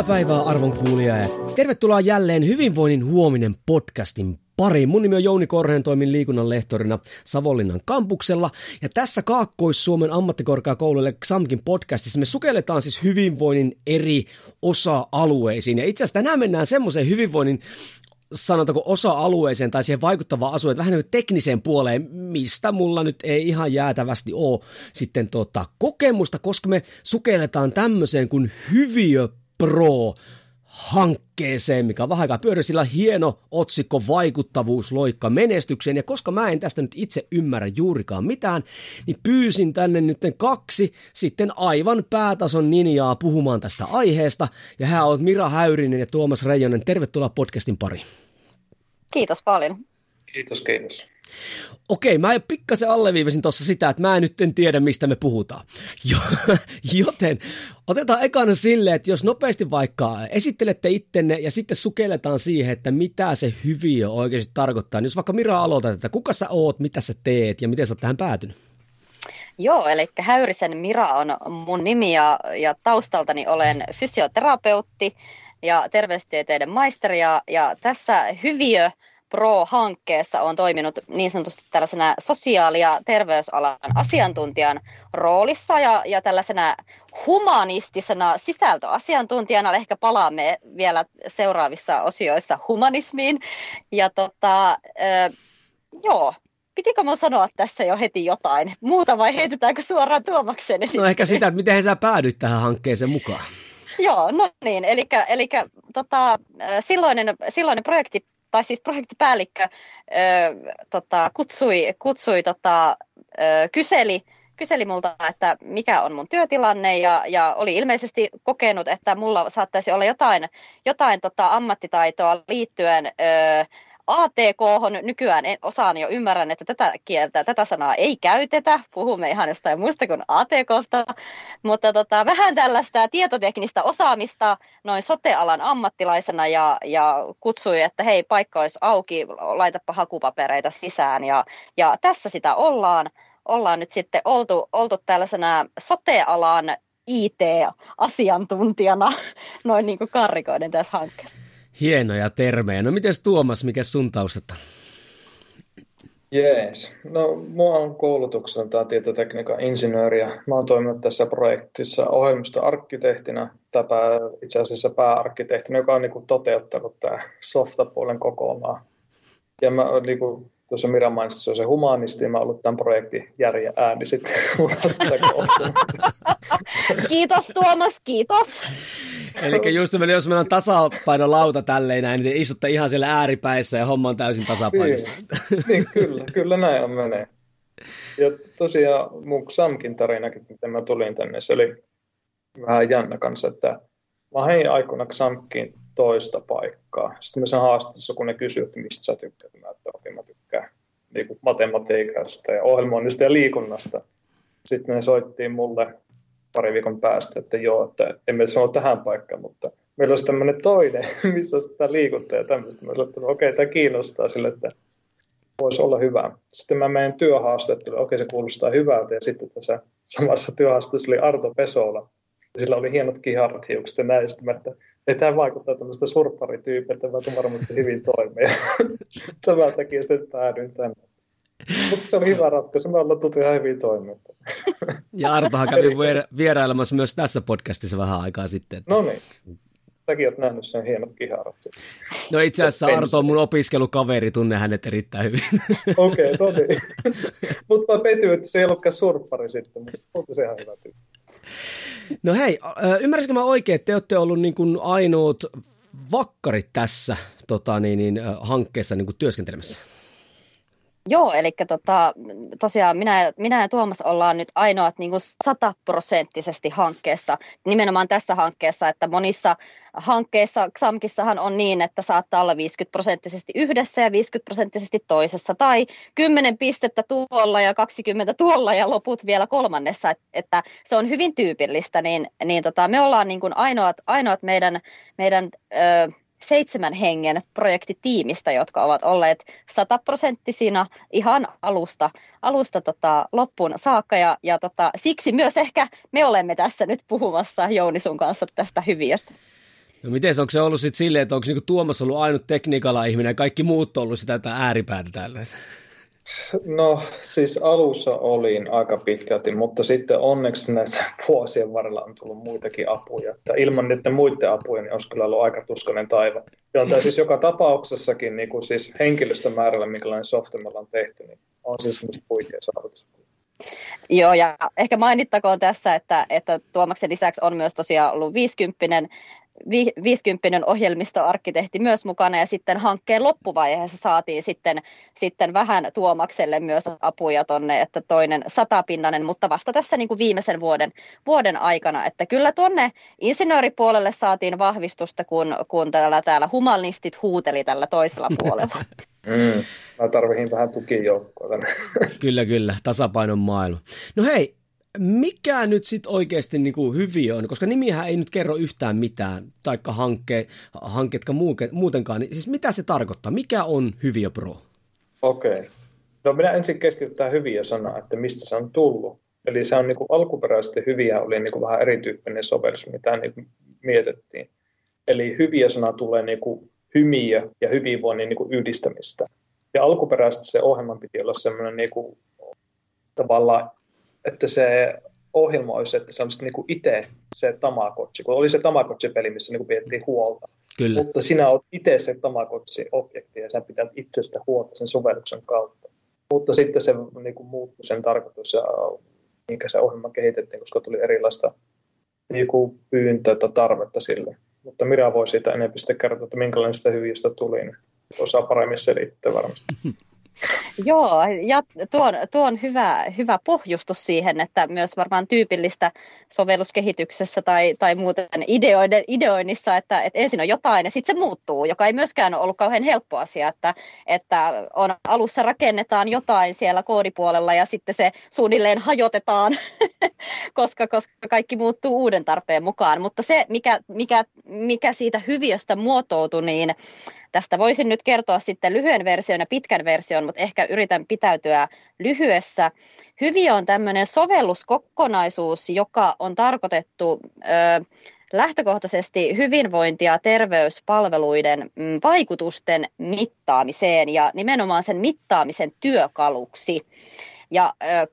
Hyvää päivää arvon kuulija ja tervetuloa jälleen Hyvinvoinnin huominen podcastin pariin. Mun nimi on Jouni Korheen, toimin liikunnan lehtorina Savonlinnan kampuksella. Ja tässä Kaakkois-Suomen ammattikorkeakoululle XAMKin podcastissa me sukelletaan siis hyvinvoinnin eri osa-alueisiin. Ja itse asiassa tänään mennään semmoiseen hyvinvoinnin sanotaanko osa-alueeseen tai siihen vaikuttavaan asuun, vähän niin tekniseen puoleen, mistä mulla nyt ei ihan jäätävästi ole sitten tota kokemusta, koska me sukelletaan tämmöiseen kuin hyviö Pro hankkeeseen, mikä on vähän aikaa pyöri, sillä hieno otsikko vaikuttavuus loikka menestykseen. Ja koska mä en tästä nyt itse ymmärrä juurikaan mitään, niin pyysin tänne nyt kaksi sitten aivan päätason ninjaa puhumaan tästä aiheesta. Ja hän on Mira Häyrinen ja Tuomas Reijonen. Tervetuloa podcastin pariin. Kiitos paljon. Kiitos, kiitos. Okei, mä pikkasen alleviivasin tuossa sitä, että mä nyt en tiedä, mistä me puhutaan. Joten otetaan ekana silleen, että jos nopeasti vaikka esittelette ittenne ja sitten sukelletaan siihen, että mitä se hyviö oikeasti tarkoittaa. Niin jos vaikka Mira aloitat, että kuka sä oot, mitä sä teet ja miten sä oot tähän päätynyt? Joo, eli Häyrisen Mira on mun nimi ja, ja taustaltani olen fysioterapeutti ja terveystieteiden maisteri ja, ja tässä hyviö Pro-hankkeessa on toiminut niin sanotusti tällaisena sosiaali- ja terveysalan asiantuntijan roolissa ja, ja tällaisena humanistisena sisältöasiantuntijana. Ehkä palaamme vielä seuraavissa osioissa humanismiin. Ja tota, äh, joo, pitikö mun sanoa tässä jo heti jotain muuta vai heitetäänkö suoraan Tuomakseen No ehkä sitä, että miten sä päädyit tähän hankkeeseen mukaan. Joo, no niin, eli, eli tota, silloinen, silloinen projekti tai siis projektipäällikkö ö, tota, kutsui, kutsui tota, ö, kyseli, kyseli multa, että mikä on mun työtilanne ja, ja oli ilmeisesti kokenut, että mulla saattaisi olla jotain, jotain tota, ammattitaitoa liittyen ö, ATK, nykyään en, osaan jo ymmärrän, että tätä kieltä, tätä sanaa ei käytetä, puhumme ihan jostain muusta kuin ATKsta, mutta tota, vähän tällaista tietoteknistä osaamista noin sotealan ammattilaisena ja, ja kutsui, että hei, paikka olisi auki, laitapa hakupapereita sisään ja, ja tässä sitä ollaan, ollaan nyt sitten oltu, oltu tällaisena sotealan IT-asiantuntijana noin niin kuin karrikoiden tässä hankkeessa. Hienoja termejä. No miten Tuomas, mikä sun taustat Jees. No, mua on koulutuksena tietotekniikan insinööri ja mä oon toiminut tässä projektissa ohjelmistoarkkitehtina, tai itse asiassa pääarkkitehtina, joka on niin toteuttanut tämä softapuolen kokonaan. Ja mä niin kuin, tuossa Mira mainitsi, se on se humanisti, ja mä ollut tämän projektin järjen ääni sitten Kiitos Tuomas, kiitos. Eli just jos meillä on tasapainolauta tälleen näin, niin istutte ihan siellä ääripäissä ja homma on täysin tasapainossa. Niin, niin kyllä, kyllä näin on menee. Ja tosiaan mun Xamkin tarinakin, miten mä tulin tänne, se oli vähän jännä kanssa, että mä hain aikoina Xamkin toista paikkaa. Sitten mä sen haastattelussa, kun ne kysyivät, että mistä sä tykkäät, mä että okei, mä tykkään niin kuin matematiikasta ja ohjelmoinnista ja liikunnasta. Sitten ne soittiin mulle pari viikon päästä, että joo, että emme sano tähän paikkaan, mutta meillä olisi tämmöinen toinen, missä on sitä liikuntaa ja tämmöistä. Mä sanoin, että okei, okay, tämä kiinnostaa sille, että voisi olla hyvä. Sitten mä menen työhaastatteluun, okei, okay, se kuulostaa hyvältä, ja sitten tässä samassa työhaastattelussa oli Arto Pesola, ja sillä oli hienot kiharat hiukset ja näin, sitten mä, että ei tämä vaikuttaa tämmöistä surpparityypiltä, vaan varmasti hyvin toimii. Tämän takia sen päädyin tänne. Mutta se oli hyvä ratkaisu, me ollaan tuttu ihan hyvin toimintaa. Ja Artohan kävi vierailemassa myös tässä podcastissa vähän aikaa sitten. No niin. Säkin oot nähnyt sen hienot kiharat. No itse asiassa Arto on mun opiskelukaveri, tunne hänet erittäin hyvin. Okei, okay, no niin. Mutta mä petyin, että se ei ollutkaan surppari sitten, mutta se ihan hyvä tyyppi. No hei, ymmärsikö mä oikein, että te olette ollut niin kuin ainoat vakkarit tässä tota, niin, niin, hankkeessa niin kuin työskentelemässä? Joo, eli tota, tosiaan minä, minä ja Tuomas ollaan nyt ainoat niin kuin sataprosenttisesti hankkeessa, nimenomaan tässä hankkeessa, että monissa hankkeissa, XAMKissahan on niin, että saattaa olla 50 prosenttisesti yhdessä ja 50 prosenttisesti toisessa, tai 10 pistettä tuolla ja 20 tuolla ja loput vielä kolmannessa, että se on hyvin tyypillistä, niin, niin tota, me ollaan niin kuin ainoat, ainoat meidän, meidän ö, seitsemän hengen projektitiimistä, jotka ovat olleet sataprosenttisina ihan alusta, alusta tota, loppuun saakka. Ja, ja tota, siksi myös ehkä me olemme tässä nyt puhumassa Jouni sun kanssa tästä hyviöstä. No miten onko se ollut sitten silleen, että onko niinku Tuomas ollut ainut tekniikalla ihminen ja kaikki muut ollut sitä ääripäätä tällä? No siis alussa olin aika pitkälti, mutta sitten onneksi näissä vuosien varrella on tullut muitakin apuja. Että ilman niiden muiden apuja niin olisi kyllä ollut aika tuskainen taiva. Ja siis joka tapauksessakin niin kuin siis henkilöstömäärällä, minkälainen softa me ollaan tehty, niin on siis semmoista huikea saavutus. Joo, ja ehkä mainittakoon tässä, että, että Tuomaksen lisäksi on myös tosiaan ollut 50 50 ohjelmistoarkkitehti myös mukana ja sitten hankkeen loppuvaiheessa saatiin sitten, sitten vähän Tuomakselle myös apuja tonne, että toinen satapinnanen, mutta vasta tässä niin kuin viimeisen vuoden, vuoden aikana, että kyllä tuonne insinööripuolelle saatiin vahvistusta, kun, kun täällä, täällä humanistit huuteli tällä toisella puolella. Mm, mä tarvihin vähän tukijoukkoa kyllä, kyllä, tasapainon maailma. No hei, mikä nyt sitten oikeasti niinku hyviö on, koska nimihän ei nyt kerro yhtään mitään, taikka hankke, hankkeetka muutenkaan, niin siis mitä se tarkoittaa? Mikä on Hyviö Pro? Okei. Okay. No minä ensin keskitytään hyviä sanaa, että mistä se on tullut. Eli se on niin kuin alkuperäisesti hyviä oli niin kuin vähän erityyppinen sovellus, mitä niin kuin mietittiin. Eli hyviä sana tulee niin kuin hymiö ja hyvinvoinnin niin kuin yhdistämistä. Ja alkuperäisesti se ohjelman piti olla semmoinen niin kuin, tavallaan että se ohjelma olisi, että se olisi niin kuin itse se Tamagotchi, kun oli se Tamagotchi-peli, missä niin pidettiin huolta. Kyllä. Mutta sinä olet itse se Tamagotchi-objekti ja sä pitää itsestä huolta sen sovelluksen kautta. Mutta sitten se niin kuin muuttui sen tarkoitus ja minkä se ohjelma kehitettiin, koska tuli erilaista niin kuin pyyntöä tai tarvetta sille. Mutta Mira voi siitä enemmän kertoa, että minkälainen sitä hyvistä tuli, niin osaa paremmin selittää varmasti. Joo, ja tuo on, tuo on hyvä, hyvä pohjustus siihen, että myös varmaan tyypillistä sovelluskehityksessä tai, tai muuten ideoiden, ideoinnissa, että, että ensin on jotain ja sitten se muuttuu, joka ei myöskään ole ollut kauhean helppo asia, että, että on, alussa rakennetaan jotain siellä koodipuolella ja sitten se suunnilleen hajotetaan, koska, koska kaikki muuttuu uuden tarpeen mukaan, mutta se, mikä, mikä, mikä siitä hyviöstä muotoutui, niin Tästä voisin nyt kertoa sitten lyhyen version ja pitkän version, mutta ehkä yritän pitäytyä lyhyessä. Hyviö on tämmöinen sovelluskokonaisuus, joka on tarkoitettu ö, lähtökohtaisesti hyvinvointi- ja terveyspalveluiden mm, vaikutusten mittaamiseen ja nimenomaan sen mittaamisen työkaluksi. Ja ö,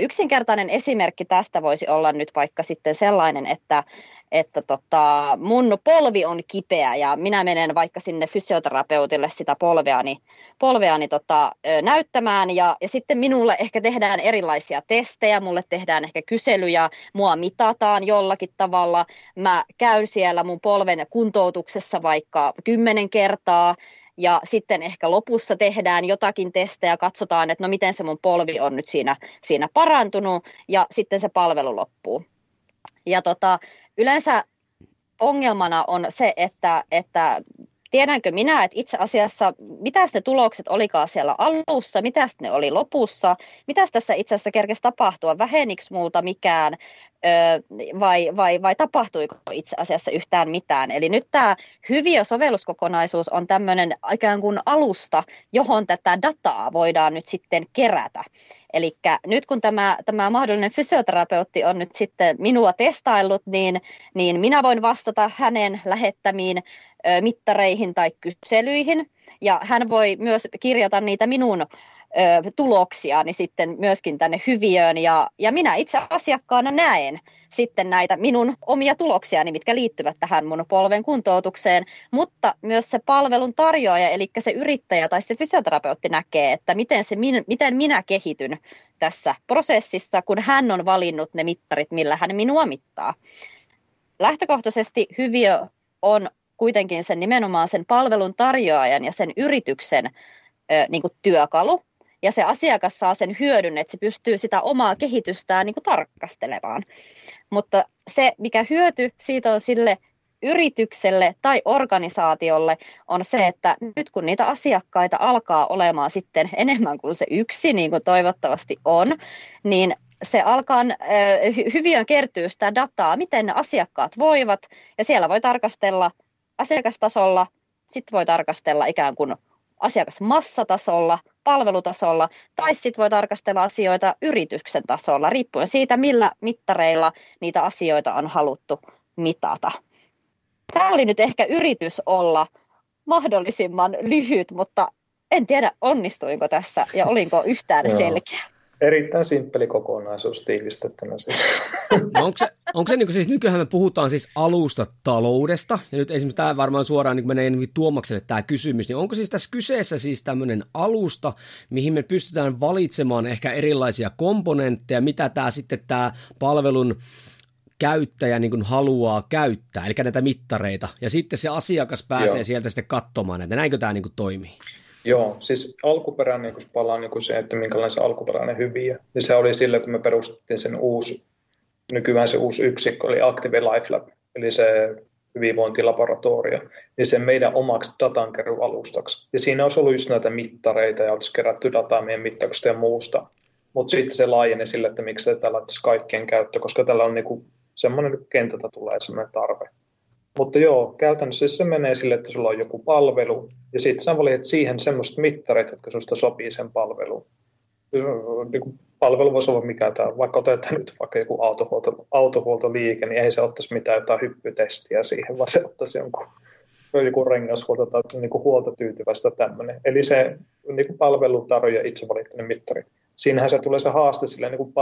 yksinkertainen esimerkki tästä voisi olla nyt vaikka sitten sellainen, että että tota, mun polvi on kipeä ja minä menen vaikka sinne fysioterapeutille sitä polveani, polveani tota, näyttämään ja, ja sitten minulle ehkä tehdään erilaisia testejä, mulle tehdään ehkä kyselyjä, mua mitataan jollakin tavalla, mä käyn siellä mun polven kuntoutuksessa vaikka kymmenen kertaa, ja sitten ehkä lopussa tehdään jotakin testejä, katsotaan, että no miten se mun polvi on nyt siinä, siinä parantunut, ja sitten se palvelu loppuu. Ja tota, yleensä ongelmana on se, että, että tiedänkö minä, että itse asiassa mitä ne tulokset olikaan siellä alussa, mitä ne oli lopussa, mitä tässä itse asiassa kerkesi tapahtua, vähenikö multa mikään vai, vai, vai tapahtuiko itse asiassa yhtään mitään. Eli nyt tämä hyviö sovelluskokonaisuus on tämmöinen ikään kuin alusta, johon tätä dataa voidaan nyt sitten kerätä. Eli nyt kun tämä, tämä mahdollinen fysioterapeutti on nyt sitten minua testaillut, niin, niin minä voin vastata hänen lähettämiin mittareihin tai kyselyihin. Ja hän voi myös kirjata niitä minun tuloksia niin sitten myöskin tänne hyviöön. Ja, ja minä itse asiakkaana näen sitten näitä minun omia tuloksiani, mitkä liittyvät tähän mun polven kuntoutukseen, mutta myös se palvelun tarjoaja, eli se yrittäjä tai se fysioterapeutti näkee, että miten, se, miten minä kehityn tässä prosessissa, kun hän on valinnut ne mittarit, millä hän minua mittaa. Lähtökohtaisesti hyviö on kuitenkin sen nimenomaan sen palvelun tarjoajan ja sen yrityksen ö, niin työkalu, ja se asiakas saa sen hyödyn, että se pystyy sitä omaa kehitystään niin kuin tarkastelemaan. Mutta se, mikä hyöty siitä on sille yritykselle tai organisaatiolle on se, että nyt kun niitä asiakkaita alkaa olemaan sitten enemmän kuin se yksi, niin kuin toivottavasti on, niin se alkaa, hyvin kertyy sitä dataa, miten ne asiakkaat voivat, ja siellä voi tarkastella asiakastasolla, sitten voi tarkastella ikään kuin asiakasmassatasolla, palvelutasolla, tai sitten voi tarkastella asioita yrityksen tasolla, riippuen siitä, millä mittareilla niitä asioita on haluttu mitata. Tämä oli nyt ehkä yritys olla mahdollisimman lyhyt, mutta en tiedä onnistuinko tässä ja olinko yhtään selkeä. Erittäin simppeli kokonaisuus tiivistettynä siis. No onko se, onko se niin kuin siis, nykyään me puhutaan siis alusta taloudesta, ja nyt esimerkiksi tämä varmaan suoraan niin menee niin Tuomakselle tämä kysymys, niin onko siis tässä kyseessä siis tämmöinen alusta, mihin me pystytään valitsemaan ehkä erilaisia komponentteja, mitä tämä sitten tämä palvelun käyttäjä niin haluaa käyttää, eli näitä mittareita, ja sitten se asiakas pääsee Joo. sieltä sitten katsomaan näitä. Näinkö tämä niin toimii? Joo, siis alkuperäinen, kun palaa niin kuin se, että minkälainen se alkuperäinen hyviä, niin se oli silloin, kun me perustettiin sen uusi, nykyään se uusi yksikkö oli Active Life Lab, eli se hyvinvointilaboratorio, niin sen meidän omaksi datankerualustaksi. Ja siinä olisi ollut just näitä mittareita ja olisi kerätty dataa meidän mittauksista ja muusta. Mutta sitten se laajeni sille, että miksi se laittaisi kaikkien käyttö, koska tällä on niinku semmoinen kentältä tulee semmoinen tarve. Mutta joo, käytännössä se menee sille, että sulla on joku palvelu, ja sitten sä valitset siihen semmoiset mittarit, jotka susta sopii sen palveluun. Niin palvelu voisi olla mikä tämä, vaikka otetaan nyt vaikka joku autohuolto, autohuoltoliike, niin ei se ottaisi mitään jotain hyppytestiä siihen, vaan se ottaisi jonkun, joku rengashuolto tai niin kuin huoltotyytyvästä tämmöinen. Eli se niin kuin palveluntarjoaja itse valittainen mittari. Siinähän se tulee se haaste sille niin kuin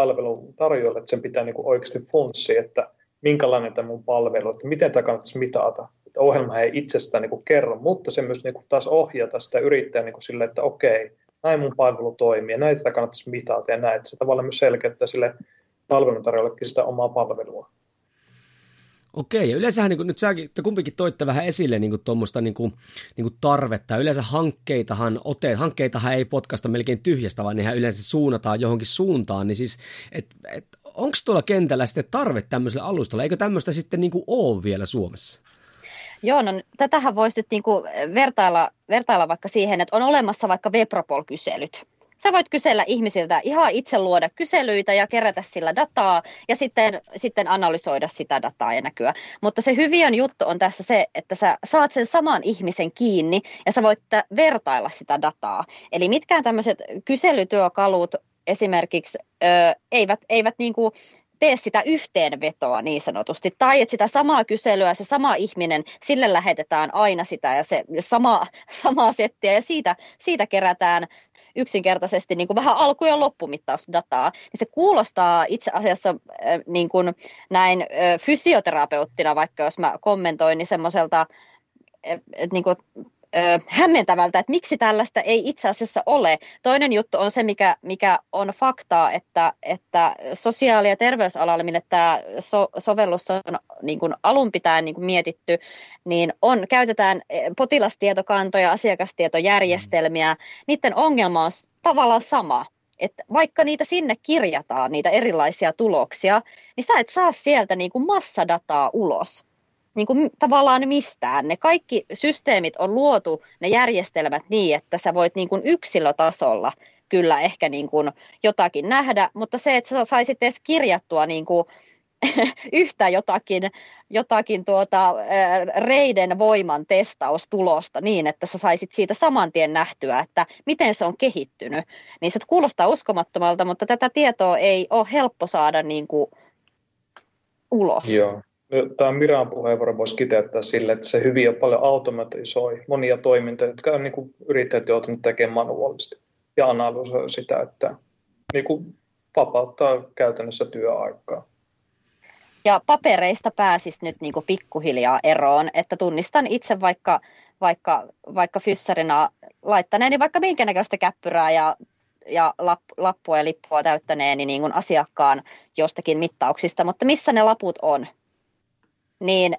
että sen pitää niin kuin oikeasti funssia, että – minkälainen tämä mun palvelu, että miten tämä kannattaisi mitata. Että ohjelma ei itsestään niin kuin kerro, mutta se myös niin kuin taas ohjata sitä yrittäjää niin kuin että okei, näin mun palvelu toimii ja näin kannattaisi mitata ja näin. Että se tavallaan myös selkeyttää sille palveluntarjoajallekin sitä omaa palvelua. Okei, ja yleensähän niin kuin, nyt säkin, te kumpikin toitte vähän esille niin tuommoista niin kuin, niin kuin tarvetta. Yleensä hankkeitahan, ote, hankkeitahan ei potkasta melkein tyhjästä, vaan nehän yleensä suunnataan johonkin suuntaan. Niin siis, et, et, onko tuolla kentällä sitten tarve tämmöiselle alustalle? Eikö tämmöistä sitten niin kuin ole vielä Suomessa? Joo, no tätähän voisi nyt niin kuin vertailla, vertailla vaikka siihen, että on olemassa vaikka Vepropol-kyselyt. Sä voit kysellä ihmisiltä ihan itse luoda kyselyitä ja kerätä sillä dataa ja sitten, sitten analysoida sitä dataa ja näkyä. Mutta se hyvin juttu on tässä se, että sä saat sen saman ihmisen kiinni ja sä voit vertailla sitä dataa. Eli mitkään tämmöiset kyselytyökalut esimerkiksi ö, eivät, eivät niin kuin tee sitä yhteenvetoa niin sanotusti, tai että sitä samaa kyselyä, se sama ihminen, sille lähetetään aina sitä ja se sama, samaa settiä ja siitä, siitä kerätään yksinkertaisesti niin kuin vähän alku- ja loppumittausdataa, niin se kuulostaa itse asiassa niin kuin näin fysioterapeuttina, vaikka jos mä kommentoin, niin semmoiselta niin kuin hämmentävältä, että miksi tällaista ei itse asiassa ole. Toinen juttu on se, mikä, mikä on faktaa, että, että sosiaali- ja terveysalalle, minne tämä so, sovellus on niin kuin alun pitäen niin kuin mietitty, niin on, käytetään e, potilastietokantoja, asiakastietojärjestelmiä. Niiden ongelma on tavallaan sama, että vaikka niitä sinne kirjataan, niitä erilaisia tuloksia, niin sä et saa sieltä niin kuin massadataa ulos niin kuin tavallaan mistään. Ne kaikki systeemit on luotu, ne järjestelmät niin, että sä voit niin kuin yksilötasolla kyllä ehkä niin kuin jotakin nähdä, mutta se, että sä saisit edes kirjattua niin kuin yhtä jotakin, jotakin tuota, reiden voiman testaustulosta niin, että sä saisit siitä saman tien nähtyä, että miten se on kehittynyt. Niin se kuulostaa uskomattomalta, mutta tätä tietoa ei ole helppo saada niin kuin ulos. Joo. Tämä Miran puheenvuoro voisi kiteyttää sille, että se hyvin ja paljon automatisoi monia toimintoja, jotka on niin kuin yrittäjät joutunut tekemään manuaalisesti ja analysoi sitä, että niin kuin vapauttaa käytännössä työaikaa. Ja papereista pääsisi nyt niin kuin pikkuhiljaa eroon, että tunnistan itse vaikka, vaikka, vaikka fyssarina laittaneeni vaikka minkä näköistä käppyrää ja ja lappua ja lippua täyttäneeni niin kuin asiakkaan jostakin mittauksista, mutta missä ne laput on? Niin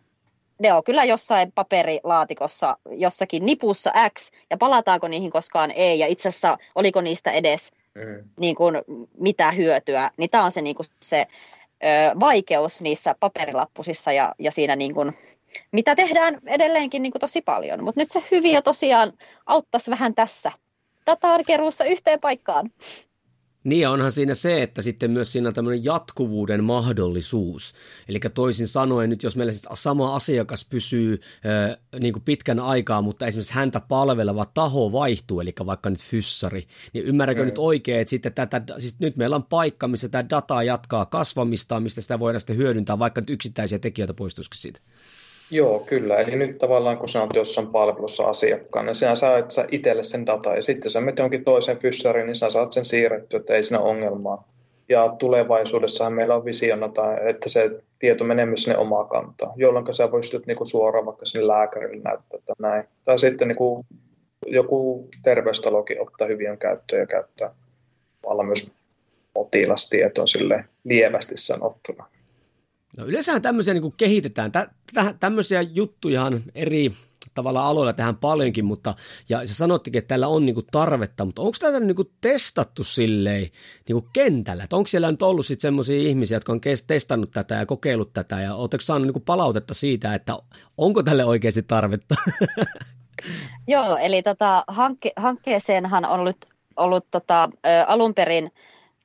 ne on kyllä jossain paperilaatikossa, jossakin nipussa X, ja palataanko niihin koskaan ei, ja itse asiassa oliko niistä edes mm. niin kuin, mitä hyötyä, niin tämä on se, niin kuin se ö, vaikeus niissä paperilappusissa ja, ja siinä niin kuin, mitä tehdään edelleenkin niin kuin tosi paljon, mutta nyt se hyviä tosiaan auttaisi vähän tässä datarkeruussa yhteen paikkaan. Niin onhan siinä se, että sitten myös siinä on tämmöinen jatkuvuuden mahdollisuus. Eli toisin sanoen nyt, jos meillä siis sama asiakas pysyy äh, niin kuin pitkän aikaa, mutta esimerkiksi häntä palveleva taho vaihtuu, eli vaikka nyt fyssari, niin ymmärränkö mm. nyt oikein, että sitten tätä, siis nyt meillä on paikka, missä tämä data jatkaa kasvamista, mistä sitä voidaan sitten hyödyntää, vaikka nyt yksittäisiä tekijöitä poistuisikin siitä. Joo, kyllä. Eli nyt tavallaan kun sä oot jossain palvelussa asiakkaana, niin sä saat sä itselle sen data ja sitten sä menet jonkin toisen fyssariin, niin sä saat sen siirrettyä, että ei siinä ongelmaa. Ja tulevaisuudessahan meillä on visiona, että se tieto menee myös sinne omaa kantaa, jolloin sä pystyt niinku suoraan vaikka sinne lääkärille näyttää että näin. Tai sitten niinku joku terveystalokin ottaa hyvien käyttöön ja käyttää myös potilastietoa sille lievästi sanottuna. No yleensähän tämmöisiä niin kehitetään. Tä, tä, tämmöisiä juttujahan eri tavalla aloilla tehdään paljonkin, mutta ja sä sanottikin, että täällä on niin kuin tarvetta, mutta onko tätä niin kuin testattu silleen niin kuin kentällä? Että onko siellä nyt ollut sitten semmoisia ihmisiä, jotka on testannut tätä ja kokeillut tätä ja oletteko saanut niin kuin palautetta siitä, että onko tälle oikeasti tarvetta? Joo, eli tota, hankke, hankkeeseenhan on ollut, ollut tota, alun perin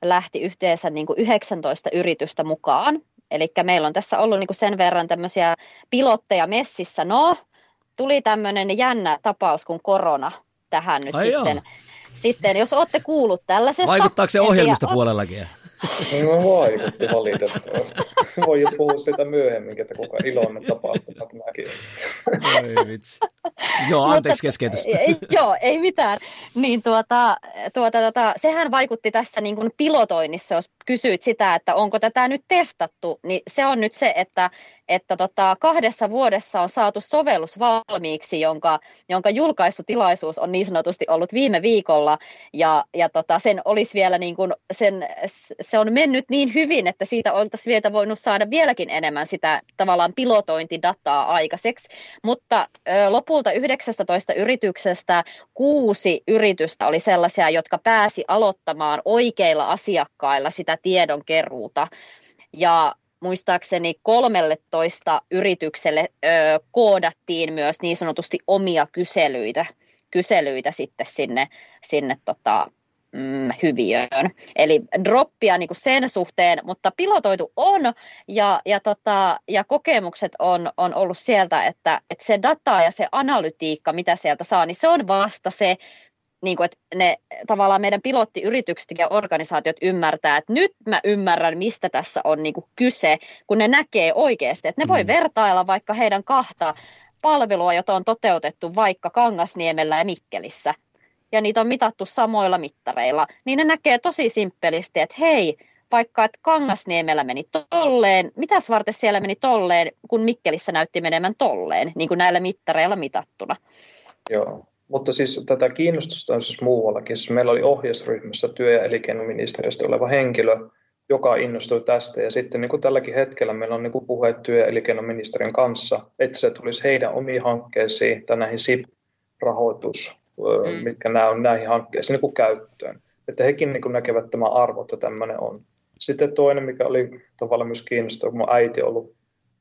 lähti yhteensä niin kuin 19 yritystä mukaan, Eli meillä on tässä ollut niin sen verran tämmöisiä pilotteja messissä. No, tuli tämmöinen jännä tapaus kuin korona tähän nyt Ai sitten. Joo. Sitten, jos olette kuullut tällaisesta... Vaikuttaako se ohjelmistopuolellakin? No vaikutti valitettavasti. Voi puhua siitä myöhemmin, että kuka iloinen tapahtuma tämäkin Oi vitsi. Joo, anteeksi keskeytys. joo, ei mitään. Niin tuota, tuota, tuota, sehän vaikutti tässä niin kuin pilotoinnissa, jos kysyit sitä, että onko tätä nyt testattu, niin se on nyt se, että että tota, kahdessa vuodessa on saatu sovellus valmiiksi, jonka, jonka julkaisutilaisuus on niin sanotusti ollut viime viikolla, ja, ja tota, sen olisi vielä niin kuin, sen, se on mennyt niin hyvin, että siitä oltaisiin vielä voinut saada vieläkin enemmän sitä tavallaan pilotointidataa aikaiseksi, mutta ö, lopulta 19 yrityksestä kuusi yritystä oli sellaisia, jotka pääsi aloittamaan oikeilla asiakkailla sitä tiedonkeruuta, ja muistaakseni 13 yritykselle ö, koodattiin myös niin sanotusti omia kyselyitä, kyselyitä sitten sinne, sinne tota, mm, hyviöön. Eli droppia niin kuin sen suhteen, mutta pilotoitu on ja, ja, tota, ja kokemukset on, on ollut sieltä, että, että se data ja se analytiikka, mitä sieltä saa, niin se on vasta se niin kuin, että ne tavallaan meidän pilottiyritykset ja organisaatiot ymmärtää, että nyt mä ymmärrän, mistä tässä on niin kuin kyse, kun ne näkee oikeasti, että ne voi mm. vertailla vaikka heidän kahta palvelua, jota on toteutettu vaikka Kangasniemellä ja Mikkelissä, ja niitä on mitattu samoilla mittareilla, niin ne näkee tosi simppelisti, että hei, vaikka että Kangasniemellä meni tolleen, mitäs varten siellä meni tolleen, kun Mikkelissä näytti menemään tolleen, niin kuin näillä mittareilla mitattuna. Joo, mutta siis tätä kiinnostusta on siis muuallakin. Siis meillä oli ohjausryhmässä työ- ja elinkeinoministeriöstä oleva henkilö, joka innostui tästä. Ja sitten niin kuin tälläkin hetkellä meillä on niin kuin puheet työ- ja elinkeinoministeriön kanssa, että se tulisi heidän omiin hankkeisiin tai näihin SIP-rahoitus, mm. mitkä nämä on näihin hankkeisiin niin kuin käyttöön. Että hekin niin kuin näkevät tämä arvo, että tämmöinen on. Sitten toinen, mikä oli tavallaan myös kiinnostava, kun mun äiti on ollut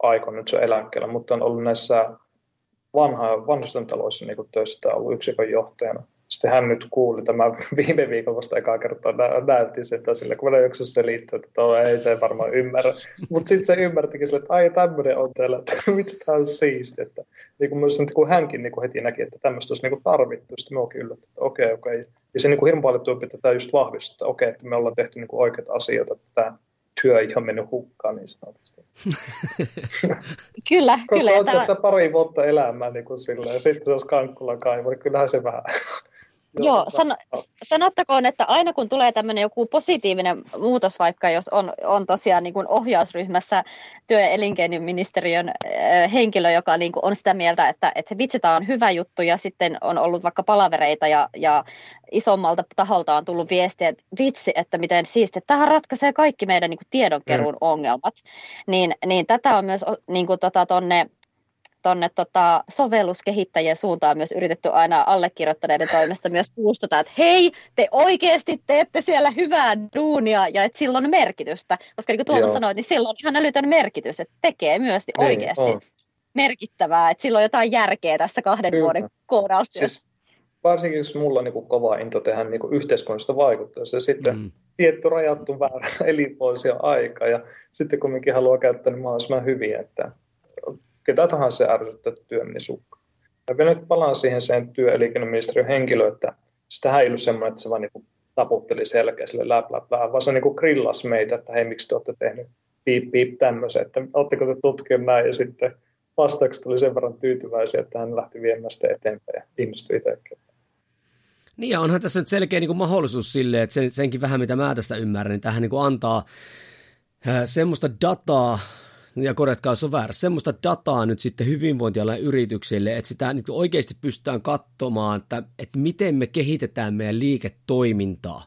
aikoina nyt se eläkkeellä, mutta on ollut näissä vanha, vanhusten taloissa niin töissä ollut yksikön johtajana. Sitten hän nyt kuuli tämä viime viikon vasta ekaa kertaa nä- näytti sitä sille, kun meillä yksi se liittyy, että tuo ei se varmaan ymmärrä. Mutta sitten se ymmärtikin sille, että ai tämmöinen on teillä, että mitä tämä on siisti. Että, niin kuin myös niin kuin hänkin niin kuin heti näki, että tämmöistä olisi niin kuin tarvittu. Sitten me onkin yllätty, että okei, okei. Ja se niin hirveän paljon pitää just vahvistaa, että okei, että me ollaan tehty niin kuin oikeita asioita, että tämä työ ole mennyt hukkaan niin sanotusti. kyllä, Koska kyllä. on tässä pari vuotta elämää niin kuin sillä, ja sitten se olisi kankkulan kaivo, niin kyllähän se vähän Joo, san, sanottakoon, että aina kun tulee tämmöinen joku positiivinen muutos, vaikka jos on, on tosiaan niin kuin ohjausryhmässä työ- ja elinkeinoministeriön äh, henkilö, joka niin kuin on sitä mieltä, että, että vitsi, tämä on hyvä juttu, ja sitten on ollut vaikka palavereita ja, ja isommalta taholta on tullut viestiä, että vitsi, että miten siisti, että tähän ratkaisee kaikki meidän niin kuin tiedonkeruun mm. ongelmat, niin, niin tätä on myös niin kuin, tota, tonne tonne tota, sovelluskehittäjien suuntaan myös yritetty aina allekirjoittaneiden toimesta myös puustata, että hei, te oikeasti teette siellä hyvää duunia ja että sillä on merkitystä. Koska niin kuin Tuomas sanoi, niin sillä on ihan älytön merkitys, että tekee myös niin oikeasti on. merkittävää, että sillä on jotain järkeä tässä kahden Kyllä. vuoden koodaustyössä. Siis varsinkin jos mulla on niin kova into tehdä niin yhteiskunnallista vaikutusta ja sitten mm. tietty rajattu väärä elinvuosi aika ja sitten kumminkin haluaa käyttää niin mahdollisimman hyvin, että ketä tahansa se ärsyttää työmeni sukka. Ja vielä nyt palaan siihen sen työ- henkilö, että sitä ei ollut semmoinen, että se vaan niin taputteli selkeä sille läp, läp, läp, vaan se niin grillas meitä, että hei, miksi te olette tehnyt piip, piip tämmöisen, että oletteko te tutkineet näin, ja sitten vastaukset oli sen verran tyytyväisiä, että hän lähti viemään sitä eteenpäin ja innostui itsekin. Niin ja onhan tässä nyt selkeä niin kuin mahdollisuus sille, että sen, senkin vähän mitä mä tästä ymmärrän, niin tähän niin antaa äh, semmoista dataa, ja korjatkaa jos on väärä, semmoista dataa nyt sitten hyvinvointialan yrityksille, että sitä niin oikeasti pystytään katsomaan, että, että miten me kehitetään meidän liiketoimintaa.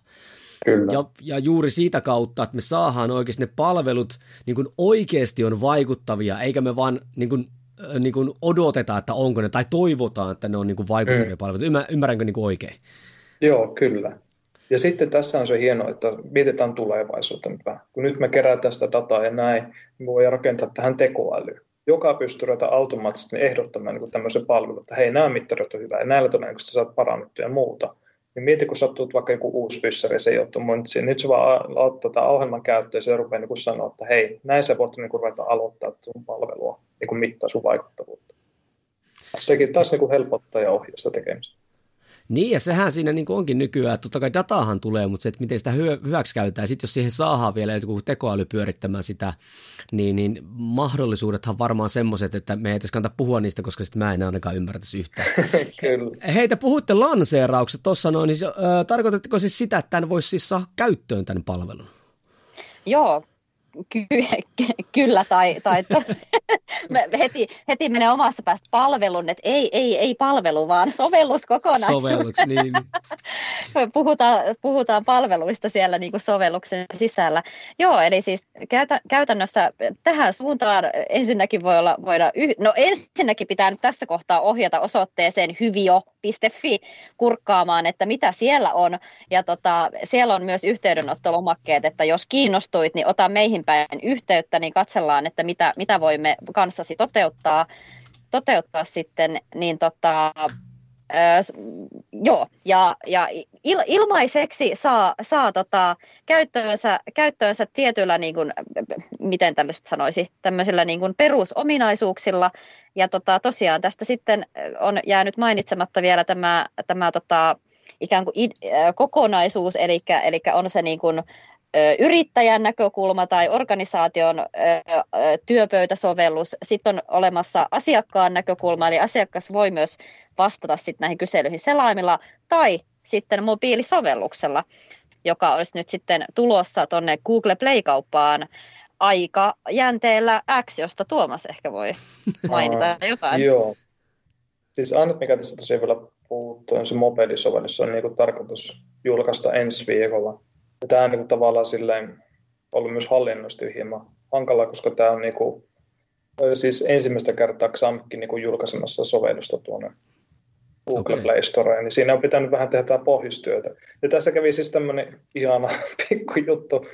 Kyllä. Ja, ja juuri siitä kautta, että me saadaan oikeasti ne palvelut niin kuin oikeasti on vaikuttavia, eikä me vaan niin kuin, niin kuin odotetaan, että onko ne, tai toivotaan, että ne on niin kuin vaikuttavia mm. palveluita. Ymmär, ymmärränkö niin kuin oikein? Joo, kyllä. Ja sitten tässä on se hieno, että mietitään tulevaisuutta nyt vähän. Kun nyt me kerätään sitä dataa ja näin, niin voi rakentaa tähän tekoälyyn, joka pystyy ruveta automaattisesti ehdottamaan niin tämmöisen palvelun, että hei, nämä mittarit on hyvä ja näillä todennäköisesti saat parannettua ja muuta. Niin mieti, kun sattuu vaikka joku uusi fyssari, se ei ole nyt se vaan ottaa tätä ohjelman käyttöön ja se rupeaa niin sanoa, että hei, näin sä voit niin ruveta aloittaa sun palvelua, niin kuin mittaa sun vaikuttavuutta. Sekin taas niin helpottaa ja ohjaa sitä tekemistä. Niin, ja sehän siinä niin onkin nykyään, että totta kai datahan tulee, mutta se, että miten sitä hyväksi käytetään, sitten jos siihen saadaan vielä joku tekoäly pyörittämään sitä, niin, niin mahdollisuudethan varmaan semmoiset, että me ei edes kannata puhua niistä, koska sitten mä en ainakaan ymmärtäisi yhtään. Kyllä. Heitä puhutte lanseeraukset tuossa noin, niin äh, tarkoitatteko siis sitä, että tämän voisi siis saada käyttöön tämän palvelun? Joo, ky- kyllä, tai, tai heti, heti menee omassa päästä palvelun, että ei, ei, ei palvelu, vaan sovellus kokonaisuus. Sovellus, niin. puhutaan, puhutaan palveluista siellä niin kuin sovelluksen sisällä. Joo, eli siis käytä, käytännössä tähän suuntaan ensinnäkin voi olla, voida, yh- no ensinnäkin pitää nyt tässä kohtaa ohjata osoitteeseen hyvio.fi kurkkaamaan, että mitä siellä on, ja tota, siellä on myös yhteydenottolomakkeet, että jos kiinnostuit, niin ota meihin päin yhteyttä, niin katsellaan, että mitä, mitä voimme kanssasi toteuttaa, toteuttaa sitten, niin tota, Öö, joo, ja, ja il, ilmaiseksi saa, saa tota, käyttöönsä, käyttöönsä tietyillä, niin kuin, miten tämmöistä sanoisi, tämmöisillä niin kuin perusominaisuuksilla. Ja tota, tosiaan tästä sitten on jäänyt mainitsematta vielä tämä, tämä tota, ikään kuin id, kokonaisuus, eli, eli on se niin kuin, yrittäjän näkökulma tai organisaation työpöytäsovellus. Sitten on olemassa asiakkaan näkökulma, eli asiakas voi myös vastata sitten näihin kyselyihin selaimilla tai sitten mobiilisovelluksella, joka olisi nyt sitten tulossa tuonne Google Play-kauppaan aika jänteellä X, josta Tuomas ehkä voi mainita jotain. Joo. Siis ainut, mikä tässä tosiaan vielä puuttuu, on se mobiilisovellus. Se on niin tarkoitus julkaista ensi viikolla ja tämä on niin kuin tavallaan silleen ollut myös hallinnosti hieman hankala, koska tämä on niin kuin, siis ensimmäistä kertaa XAMKin niin kuin julkaisemassa sovellusta tuonne Google okay. Play Storeen, niin siinä on pitänyt vähän tehdä tämä pohjustyötä. Ja tässä kävi siis tämmöinen ihana pikku juttu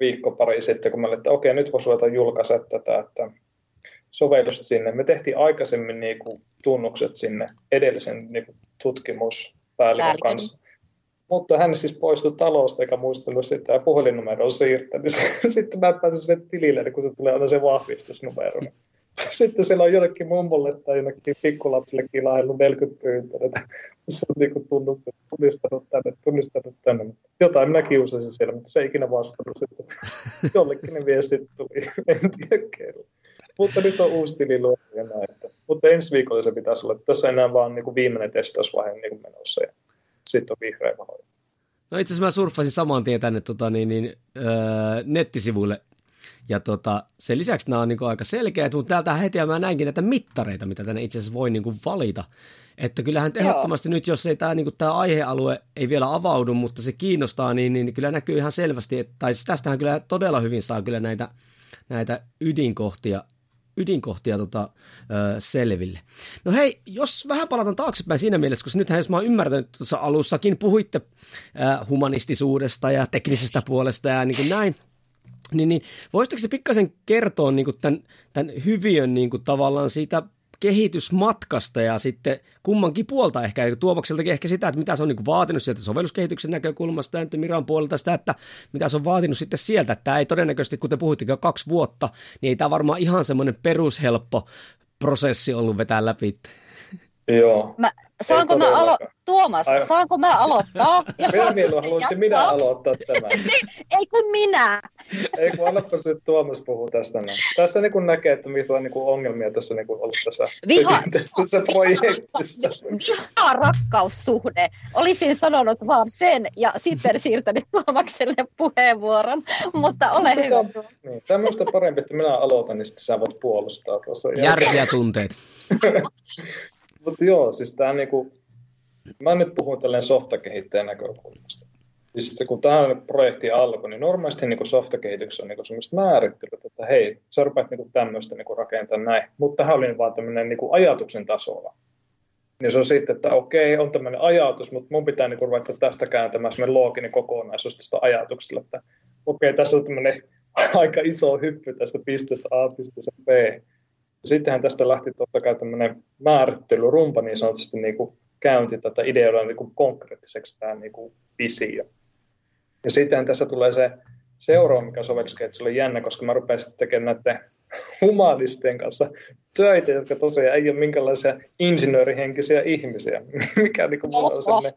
viikko pari sitten, kun mä olin, että okei, nyt voisi ruveta julkaista tätä, että sovellusta sinne. Me tehtiin aikaisemmin niin kuin tunnukset sinne edellisen niin kuin tutkimuspäällikön kanssa. Mutta hän siis poistui talosta eikä muistellut sitä ja puhelinnumero on siirtänyt. Sitten mä pääsin sinne tilille, niin kun se tulee aina se vahvistusnumero. Sitten siellä on jollekin mummolle tai jollekin pikkulapsille kilaillut 40 pyyntöä, että se on niin tunnistanut tänne, tunnistanut tänne. Jotain minä kiusasin siellä, mutta se ei ikinä vastannut. Sitten jollekin ne viestit tuli, en tiedä kello. Mutta nyt on uusi tili ja näin. Mutta ensi viikolla se pitäisi olla. Tässä enää vaan niin kuin viimeinen testausvaihe niin kuin menossa. Ja sitten on vihreä valo. No itse asiassa mä surffasin saman tien tänne tota, niin, niin, öö, nettisivuille ja tota, sen lisäksi nämä on niin aika selkeät, mutta täältä heti mä näinkin näitä mittareita, mitä tänne itse asiassa voi niin kuin valita. Että kyllähän tehottomasti nyt, jos ei tämä, niin kuin, tämä aihealue ei vielä avaudu, mutta se kiinnostaa, niin, niin kyllä näkyy ihan selvästi, että, tai siis tästähän kyllä todella hyvin saa kyllä näitä, näitä ydinkohtia ydinkohtia tota, ö, selville. No hei, jos vähän palataan taaksepäin siinä mielessä, koska nythän jos mä oon ymmärtänyt, tuossa alussakin puhuitte ö, humanistisuudesta ja teknisestä puolesta ja niin kuin näin, niin, niin voisitteko te pikkasen kertoa niin kuin tämän, tämän hyviön niin kuin tavallaan siitä kehitysmatkasta ja sitten kummankin puolta ehkä, eli Tuomakseltakin ehkä sitä, että mitä se on niin vaatinut sieltä sovelluskehityksen näkökulmasta ja nyt Miran puolelta sitä, että mitä se on vaatinut sitten sieltä, tämä ei todennäköisesti, kuten puhuttiin kaksi vuotta, niin ei tämä varmaan ihan semmoinen perushelppo prosessi ollut vetää läpi. Joo. Mä, saanko mä alo- Tuomas, Aivan. saanko mä aloittaa? Ja minä mieluun haluaisin minä aloittaa tämän. ei kun minä. ei kun annapa se Tuomas puhuu tästä näin. Tässä niin kun näkee, että mitä niin kuin ongelmia tässä niin kuin ollut tässä, viha, tässä projektissa. Viha rakkaussuhde. Olisin sanonut vaan sen ja sitten siirtänyt Tuomakselle puheenvuoron, mutta ole hyvä. Niin, tämmöistä parempi, että minä aloitan, niin sitten sä voit puolustaa tuossa. Järkeä tunteet. Mutta joo, siis tämä niinku, mä nyt puhun tälleen softakehittäjän näkökulmasta. Siis kun tämä projekti alkoi, niin normaalisti niin softakehityksessä on niin semmoista määrittelyt, että hei, sä rupeat niin tämmöistä niin rakentaa näin. Mutta tähän oli vaan tämmöinen niin ajatuksen tasolla. Niin se on sitten, että okei, on tämmöinen ajatus, mutta mun pitää niin ruveta tästä kääntämään semmoinen looginen kokonaisuus tästä ajatuksella, että okei, tässä on tämmöinen aika iso hyppy tästä pisteestä A pisteestä B sittenhän tästä lähti totta kai tämmöinen määrittelyrumpa niin sanotusti niin kuin käynti tätä ideoida niin kuin konkreettiseksi tämä niin kuin visio. Ja sitten tässä tulee se seuraava, mikä sovelluskehityksessä oli jännä, koska mä rupesin sitten tekemään näiden humanistien kanssa töitä, jotka tosiaan ei ole minkälaisia insinöörihenkisiä ihmisiä, mikä niin kuin on sellainen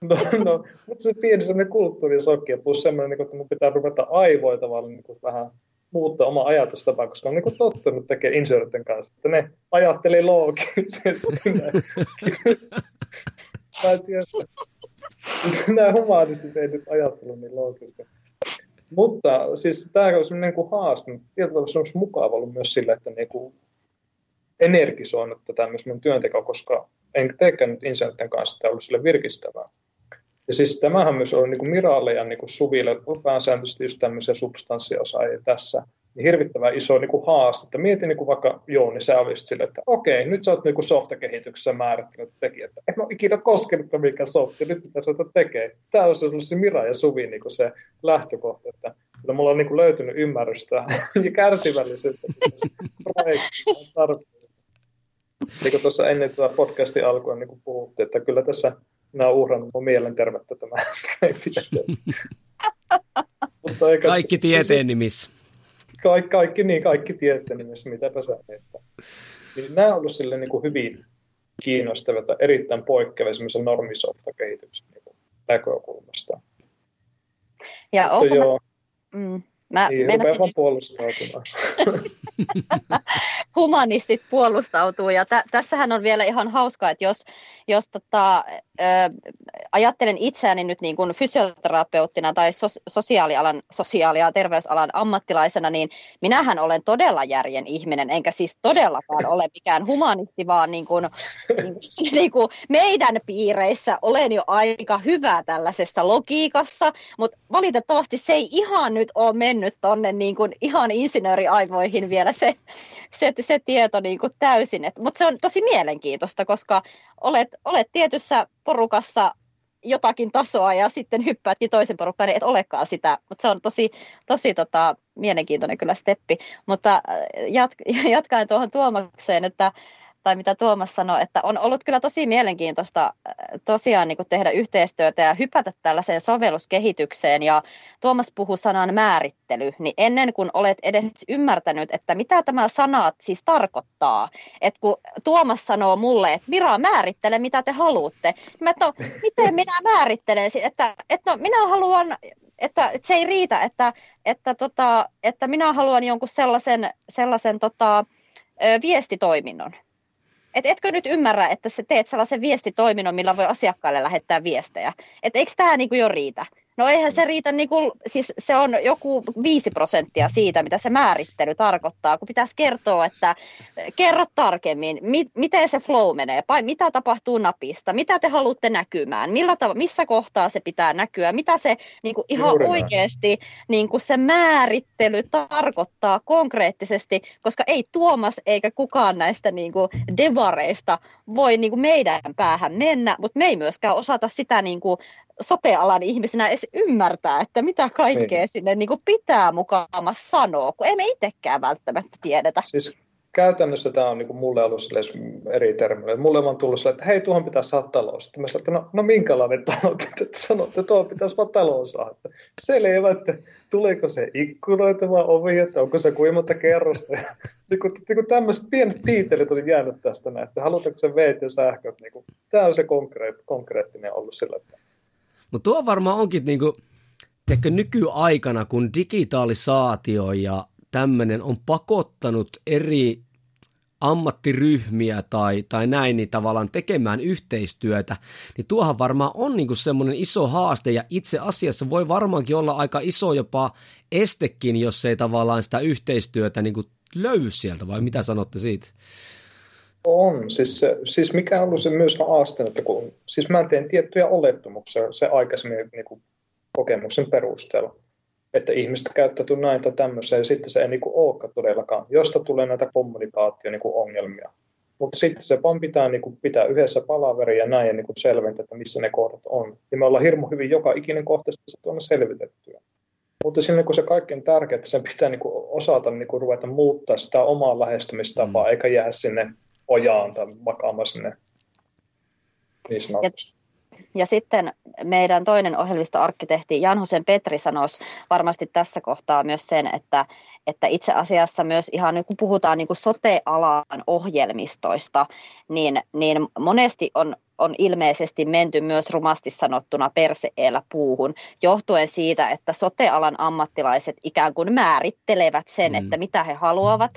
No, no, mutta se pieni sellainen kulttuurisokki ja plus semmoinen, niin että mun pitää ruveta aivoja tavallaan niin vähän muuttaa oma ajatustapa, koska on niin tottunut tekemään inserten kanssa, että ne ajatteli loogisesti. Nämä humanistit ei nyt ajattelu niin loogisesti. Mutta siis tämä on sellainen niin haaste, mutta tietyllä se olisi mukava ollut myös sillä, että niin kuin energisoinut tätä myös minun työntekoa, koska en teekään nyt inserten kanssa, että ollut sille virkistävää. Ja siis tämähän myös oli niin kuin Miralle ja niin kuin Suville, jotka on pääsääntöisesti just tämmöisiä substanssiosaajia tässä, niin hirvittävän iso niin kuin haaste. Että mieti niin kuin vaikka Jouni, sä olisit sille, että okei, nyt sä oot niin kuin softakehityksessä määrittänyt tekijät. En ole ikinä koskenut mikä softi, nyt mitä sä tekee. Tämä ollut se Mira ja Suvi niin kuin se lähtökohta, että, että mulla on niin kuin löytynyt ymmärrystä ja kärsivällisyyttä. Niin kuin tuossa ennen tätä podcastin alkua niin kuin puhuttiin, että kyllä tässä minä uhrannut mun mielenterveyttä tämä Mutta eikä kaikki tieteen nimissä. Kaikki, kaikki, niin, kaikki tieteen nimissä, mitäpä sä että. Niin nämä on ollut sille niin kuin hyvin kiinnostavia tai erittäin poikkeavia semmoisen normisofta-kehityksen niin näkökulmasta. Ja onko joo, mm, Mä niin, menisin... vaan puolustautumaan. Humanistit puolustautuu ja tä- tässähän on vielä ihan hauskaa, että jos, jos tota, ö, ajattelen itseäni nyt niin kuin fysioterapeuttina tai sos- sosiaalialan, sosiaali- ja terveysalan ammattilaisena, niin minähän olen todella järjen ihminen, enkä siis todellakaan ole mikään humanisti, vaan niin kuin, niin kuin, niin kuin meidän piireissä olen jo aika hyvä tällaisessa logiikassa, mutta valitettavasti se ei ihan nyt ole mennyt tuonne niin kuin ihan insinööriaivoihin vielä se, se, se tieto niin kuin täysin. Mutta se on tosi mielenkiintoista, koska olet, olet tietyssä porukassa jotakin tasoa ja sitten hyppäätkin toisen porukkaan, niin et olekaan sitä. Mutta se on tosi, tosi tota, mielenkiintoinen kyllä steppi. Mutta äh, jat- jatkaen tuohon Tuomakseen, että tai mitä Tuomas sanoi, että on ollut kyllä tosi mielenkiintoista äh, tosiaan niin kuin tehdä yhteistyötä ja hypätä tällaiseen sovelluskehitykseen. Ja Tuomas puhui sanan määrittely, niin ennen kuin olet edes ymmärtänyt, että mitä tämä sana siis tarkoittaa, että kun Tuomas sanoo mulle, että Mira, määrittele mitä te haluatte, niin mä, no, miten minä määrittelen, että, että no, minä haluan että, että se ei riitä, että, että, tota, että minä haluan jonkun sellaisen, sellaisen tota, viestitoiminnon. Et etkö nyt ymmärrä, että sä teet sellaisen viestitoiminnon, millä voi asiakkaille lähettää viestejä? Et eikö tämä niinku jo riitä? No eihän se riitä, niin kuin, siis se on joku 5 prosenttia siitä, mitä se määrittely tarkoittaa, kun pitäisi kertoa, että kerro tarkemmin, mi- miten se flow menee, mitä tapahtuu napista, mitä te haluatte näkymään, millä tav- missä kohtaa se pitää näkyä, mitä se niin kuin ihan Juuri oikeasti niin kuin se määrittely tarkoittaa konkreettisesti, koska ei Tuomas eikä kukaan näistä niin kuin devareista voi niin kuin meidän päähän mennä, mutta me ei myöskään osata sitä niin kuin sote-alan ihmisenä edes ymmärtää, että mitä kaikkea niin. sinne niin kuin pitää mukaan sanoa, kun emme itsekään välttämättä tiedetä. Siis käytännössä tämä on niin kuin mulle ollut eri termejä. Mulle on tullut sille, että hei, tuohon pitäisi saada talous. Sitten mä sanoin, että no, no minkälainen talous? Että sanotte, että tuohon pitäisi vaan talous saada. Selvä, että tuleeko se ikkunoita vai ovi, että onko se kuimatta kerrosta. niin kuin, niin kuin tämmöiset pienet tiitelit on jäänyt tästä näin, että halutaanko se veet ja sähköt. Niin kuin, tämä on se konkreet, konkreettinen ollut sillä, että mutta tuo varmaan onkin niinku, teikö nykyaikana, kun digitalisaatio ja tämmöinen on pakottanut eri ammattiryhmiä tai, tai näin, niin tavallaan tekemään yhteistyötä, niin tuohan varmaan on niin semmoinen iso haaste ja itse asiassa voi varmaankin olla aika iso jopa estekin, jos ei tavallaan sitä yhteistyötä niin löy sieltä, vai mitä sanotte siitä? On. Siis, se, siis mikä on ollut se myös haasteen, että kun, siis mä teen tiettyjä olettamuksia se aikaisemmin niin kuin kokemuksen perusteella, että ihmiset käyttäytyy näin tai tämmöisiä, ja sitten se ei niin kuin olekaan todellakaan, josta tulee näitä kommunikaatio-ongelmia. Niin Mutta sitten se vaan pitää niin kuin pitää yhdessä palaveria ja näin ja niin kuin selventää, että missä ne kohdat on. Ja me ollaan hirmu hyvin joka ikinen kohta tuonne selvitettyä. Mutta siinä kun se kaikkein tärkeää, että sen pitää niin kuin osata niin kuin ruveta muuttaa sitä omaa lähestymistapaa, mm. eikä jää sinne ojaan tai makaamaan sinne niin sanotusti. Ja, ja sitten meidän toinen ohjelmistoarkkitehti Janhosen Petri sanoisi varmasti tässä kohtaa myös sen, että, että itse asiassa myös ihan kun puhutaan niin kuin sote-alan ohjelmistoista, niin, niin monesti on on ilmeisesti menty myös rumasti sanottuna perseellä puuhun, johtuen siitä, että sotealan ammattilaiset ikään kuin määrittelevät sen, mm. että mitä he haluavat.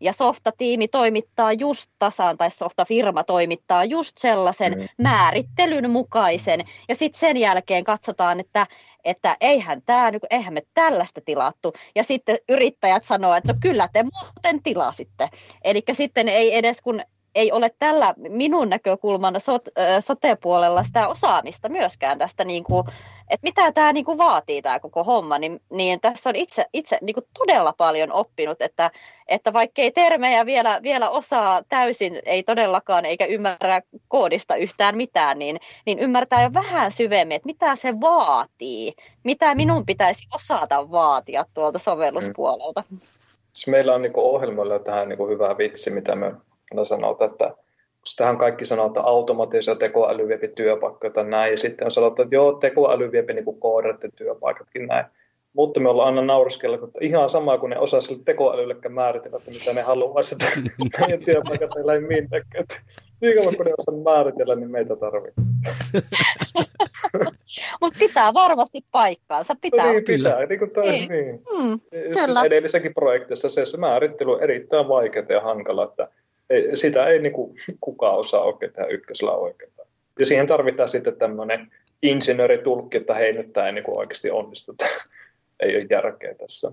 Ja softatiimi toimittaa just tasaan, tai softafirma toimittaa just sellaisen mm. määrittelyn mukaisen. Ja sitten sen jälkeen katsotaan, että että eihän, tämä, eihän me tällaista tilattu. Ja sitten yrittäjät sanoo, että no kyllä te muuten tilasitte. Eli sitten ei edes kun ei ole tällä minun näkökulmana sot, sote-puolella sitä osaamista myöskään tästä, niin kuin, että mitä tämä niin kuin vaatii tämä koko homma, niin, niin tässä on itse, itse niin kuin todella paljon oppinut, että, että vaikka ei termejä vielä, vielä osaa täysin, ei todellakaan, eikä ymmärrä koodista yhtään mitään, niin, niin ymmärtää jo vähän syvemmin, että mitä se vaatii, mitä minun pitäisi osata vaatia tuolta sovelluspuolelta. Mm. Meillä on niin ohjelmoilla tähän niin hyvä vitsi, mitä me aina sanotaan, että tähän kaikki sanoo, että automaattisia tekoäly viepi työpaikkoja tai näin, ja sitten on sanottu, että joo, tekoäly viepi niin koodareiden työpaikatkin näin. Mutta me ollaan aina nauraskella, että ihan sama kuin ne osaa sille tekoälyllekään määritellä, että mitä ne haluaa, että meidän työpaikat ei minnekään. Niin kauan kun ne osaa määritellä, niin meitä tarvitaan. Mutta pitää varmasti paikkaansa. Pitää. No niin, pitää. Niin kuin toi, niin. niin. Mm, siis edellisessäkin projektissa se, se määrittely on erittäin vaikeaa ja hankala, että ei, sitä ei niin kuin, kukaan osaa oikein tehdä ykkösellä oikein. Ja siihen tarvitaan sitten tämmöinen insinööritulkki, että hei nyt tämä ei niin kuin oikeasti onnistu. ei ole järkeä tässä.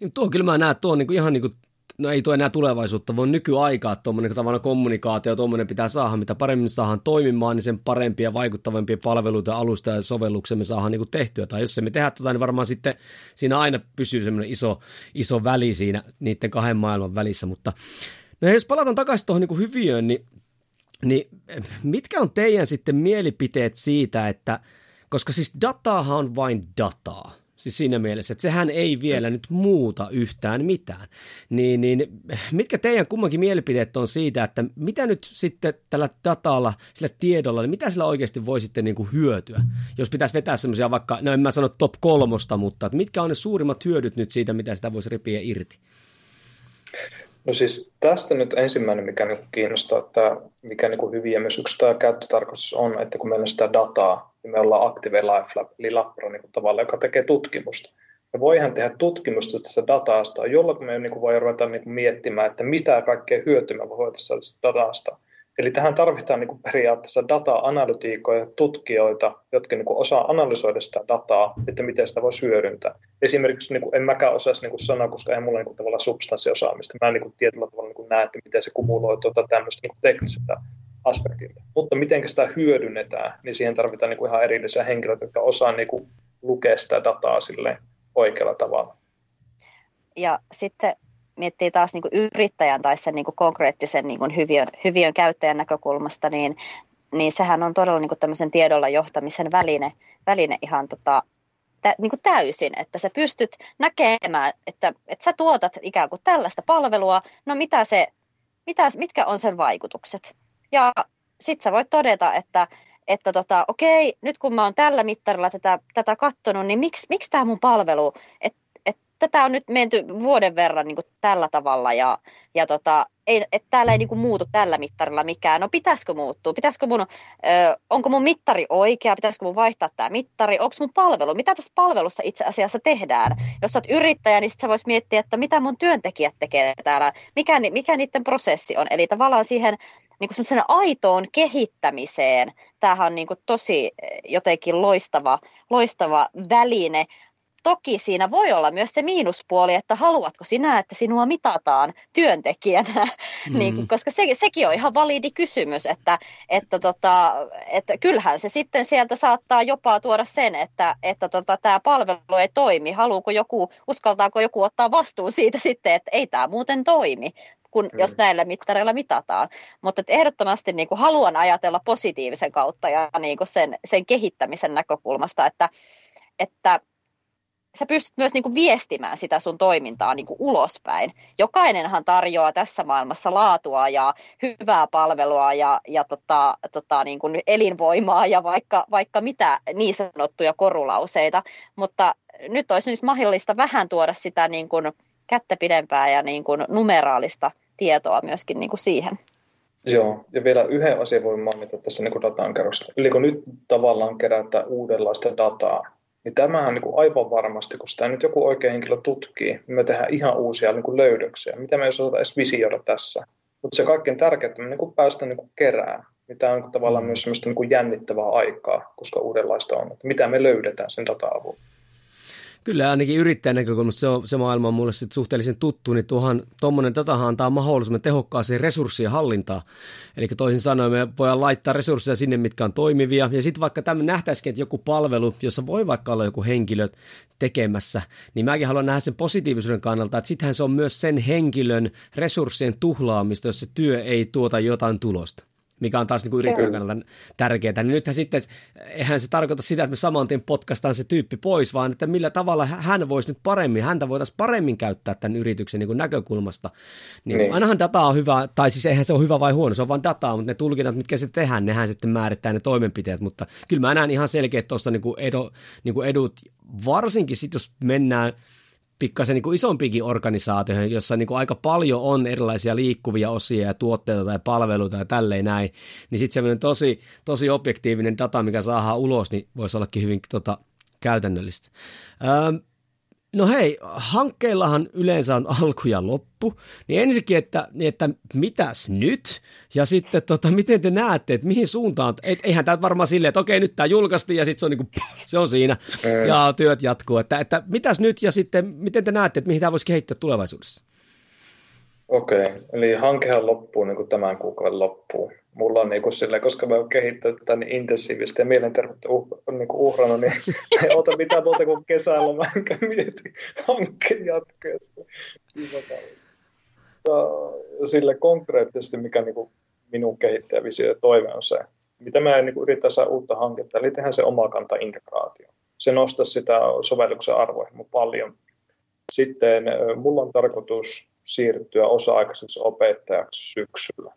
Niin tuo kyllä mä näen, tuo on niin kuin ihan niin kuin no ei tuo enää tulevaisuutta, vaan nykyaikaa, tuommoinen tavallaan kommunikaatio, tuommoinen pitää saada, mitä paremmin saadaan toimimaan, niin sen parempia vaikuttavampia palveluita, alusta ja sovelluksia me saadaan niin tehtyä. Tai jos se me tehdä tota, niin varmaan sitten siinä aina pysyy semmoinen iso, iso väli siinä niiden kahden maailman välissä, mutta No jos palataan takaisin tuohon niin hyviöön, niin, niin mitkä on teidän sitten mielipiteet siitä, että, koska siis dataahan on vain dataa, Siis siinä mielessä, että sehän ei vielä nyt muuta yhtään mitään. Niin, niin mitkä teidän kummankin mielipiteet on siitä, että mitä nyt sitten tällä datalla, sillä tiedolla, niin mitä sillä oikeasti voi sitten niin kuin hyötyä? Jos pitäisi vetää semmoisia vaikka, no en mä sano top kolmosta, mutta että mitkä on ne suurimmat hyödyt nyt siitä, mitä sitä voisi repiä irti? No siis tästä nyt ensimmäinen, mikä nyt kiinnostaa, että mikä niin hyvin ja myös yksi tämä käyttötarkoitus on, että kun meillä on sitä dataa, niin me ollaan Active Life Lab, eli Labra niin tavalla, joka tekee tutkimusta. Me voidaan tehdä tutkimusta tästä datasta, jolloin me niin voi ruveta niin miettimään, että mitä kaikkea hyötyä me voitaisiin saada datasta. Eli tähän tarvitaan niin kuin periaatteessa data-analytiikoja, tutkijoita, jotka niin kuin osaa analysoida sitä dataa, että miten sitä voi hyödyntää. Esimerkiksi niin kuin, en mäkään osaisi niin kuin sanoa, koska ei mulla niin kuin, tavallaan substanssiosaamista. Mä en niin kuin, tietyllä tavalla niin kuin näe, että miten se kumuloi tuota, tämmöistä niin kuin tekniseltä aspektilta. Mutta miten sitä hyödynnetään, niin siihen tarvitaan niin kuin ihan erillisiä henkilöitä, jotka osaa niin kuin, lukea sitä dataa sille oikealla tavalla. Ja sitten miettii taas niin kuin yrittäjän tai sen niin kuin konkreettisen niin kuin hyviön, hyviön käyttäjän näkökulmasta, niin, niin sehän on todella niin kuin tämmöisen tiedolla johtamisen väline, väline ihan tota, tä, niin kuin täysin, että sä pystyt näkemään, että, että sä tuotat ikään kuin tällaista palvelua, no mitä se, mitä, mitkä on sen vaikutukset. Ja sitten sä voit todeta, että, että tota, okei, nyt kun mä oon tällä mittarilla tätä, tätä katsonut, niin miksi, miksi tämä mun palvelu, että tätä on nyt menty vuoden verran niin kuin tällä tavalla ja, ja tota, ei, et täällä ei niin kuin muutu tällä mittarilla mikään. No pitäisikö muuttua? Pitäisikö mun, ö, onko mun mittari oikea? Pitäisikö mun vaihtaa tämä mittari? Onko mun palvelu? Mitä tässä palvelussa itse asiassa tehdään? Jos sä oot yrittäjä, niin sit sä vois miettiä, että mitä mun työntekijät tekee täällä, mikä, mikä niiden prosessi on. Eli tavallaan siihen niin kuin aitoon kehittämiseen. Tämähän on niin kuin tosi jotenkin loistava, loistava väline Toki siinä voi olla myös se miinuspuoli, että haluatko sinä, että sinua mitataan työntekijänä, mm. niin, kuin, koska se, sekin on ihan validi kysymys, että, että, tota, että kyllähän se sitten sieltä saattaa jopa tuoda sen, että, että tota, tämä palvelu ei toimi. Haluuko joku, uskaltaako joku ottaa vastuun siitä sitten, että ei tämä muuten toimi kun, mm. jos näillä mittareilla mitataan. Mutta ehdottomasti niin kuin haluan ajatella positiivisen kautta ja niin kuin sen, sen kehittämisen näkökulmasta, että, että sä pystyt myös niin kuin viestimään sitä sun toimintaa niin kuin ulospäin. Jokainenhan tarjoaa tässä maailmassa laatua ja hyvää palvelua ja, ja tota, tota, niin kuin elinvoimaa ja vaikka, vaikka mitä niin sanottuja korulauseita, mutta nyt olisi myös mahdollista vähän tuoda sitä niin kuin kättä pidempää ja niin kuin numeraalista tietoa myöskin niin kuin siihen. Joo, ja vielä yhden asian voin mainita tässä niin datan kerroksella. Eli kun nyt tavallaan kerätään uudenlaista dataa, niin tämähän niin kuin aivan varmasti, kun sitä nyt joku oikein henkilö tutkii, niin me tehdään ihan uusia niin kuin löydöksiä. Mitä me ei osata edes visioida tässä. Mutta se kaikkein tärkeintä, me niin kuin päästään niin kuin kerään. Mitä on niin kuin tavallaan mm. myös sellaista niin kuin jännittävää aikaa, koska uudenlaista on. Että mitä me löydetään sen data-avulla. Kyllä ainakin yrittäjän näkökulmasta se, on, se maailma on mulle suhteellisen tuttu, niin tuohan tuommoinen datahan antaa mahdollisuuden tehokkaaseen resurssien hallintaan. Eli toisin sanoen me voidaan laittaa resursseja sinne, mitkä on toimivia. Ja sitten vaikka tämä nähtäisikin, että joku palvelu, jossa voi vaikka olla joku henkilö tekemässä, niin mäkin haluan nähdä sen positiivisuuden kannalta, että sittenhän se on myös sen henkilön resurssien tuhlaamista, jos se työ ei tuota jotain tulosta mikä on taas niin yrittäjän kannalta tärkeää. Niin nythän sitten, eihän se tarkoita sitä, että me saman tien potkastaan se tyyppi pois, vaan että millä tavalla hän voisi nyt paremmin, häntä voitaisiin paremmin käyttää tämän yrityksen niin näkökulmasta. Niin, niin. Ainahan data on hyvä, tai siis eihän se ole hyvä vai huono, se on vain dataa, mutta ne tulkinnat, mitkä se tehdään, nehän sitten määrittää ne toimenpiteet, mutta kyllä mä näen ihan selkeät tuossa niin edo, niin edut, varsinkin sitten jos mennään – pikkasen niin isompikin organisaatio, jossa niin kuin aika paljon on erilaisia liikkuvia osia ja tuotteita tai palveluita ja tälleen näin, niin sitten semmoinen tosi, tosi objektiivinen data, mikä saadaan ulos, niin voisi ollakin hyvin tota, käytännöllistä. Öö, No hei, hankkeillahan yleensä on alku ja loppu, niin ensinnäkin, että, niin että mitäs nyt? Ja sitten, tota, miten te näette, että mihin suuntaan? Et, eihän tämä varmaan silleen, että okei, nyt tämä julkaistiin ja sitten se on, niinku, se on siinä ja työt jatkuu. Että, että mitäs nyt ja sitten, miten te näette, että mihin tämä voisi kehittyä tulevaisuudessa? Okei, eli hankehan loppuu niin kuin tämän kuukauden loppuun mulla on niin kuin sille, koska mä oon kehittänyt tätä niin intensiivisesti ja mielenterveyttä uh, niin kuin uhrannut, niin ei ota mitään muuta kuin kesällä, mä enkä mieti hankkeen jatkeesta. Ja sille konkreettisesti, mikä niin kuin minun kehittäjävisio ja toive on se, mitä mä niin yritän saada uutta hanketta, eli tehdään se kanta integraatio. Se nostaa sitä sovelluksen arvoihin paljon. Sitten mulla on tarkoitus siirtyä osa-aikaiseksi opettajaksi syksyllä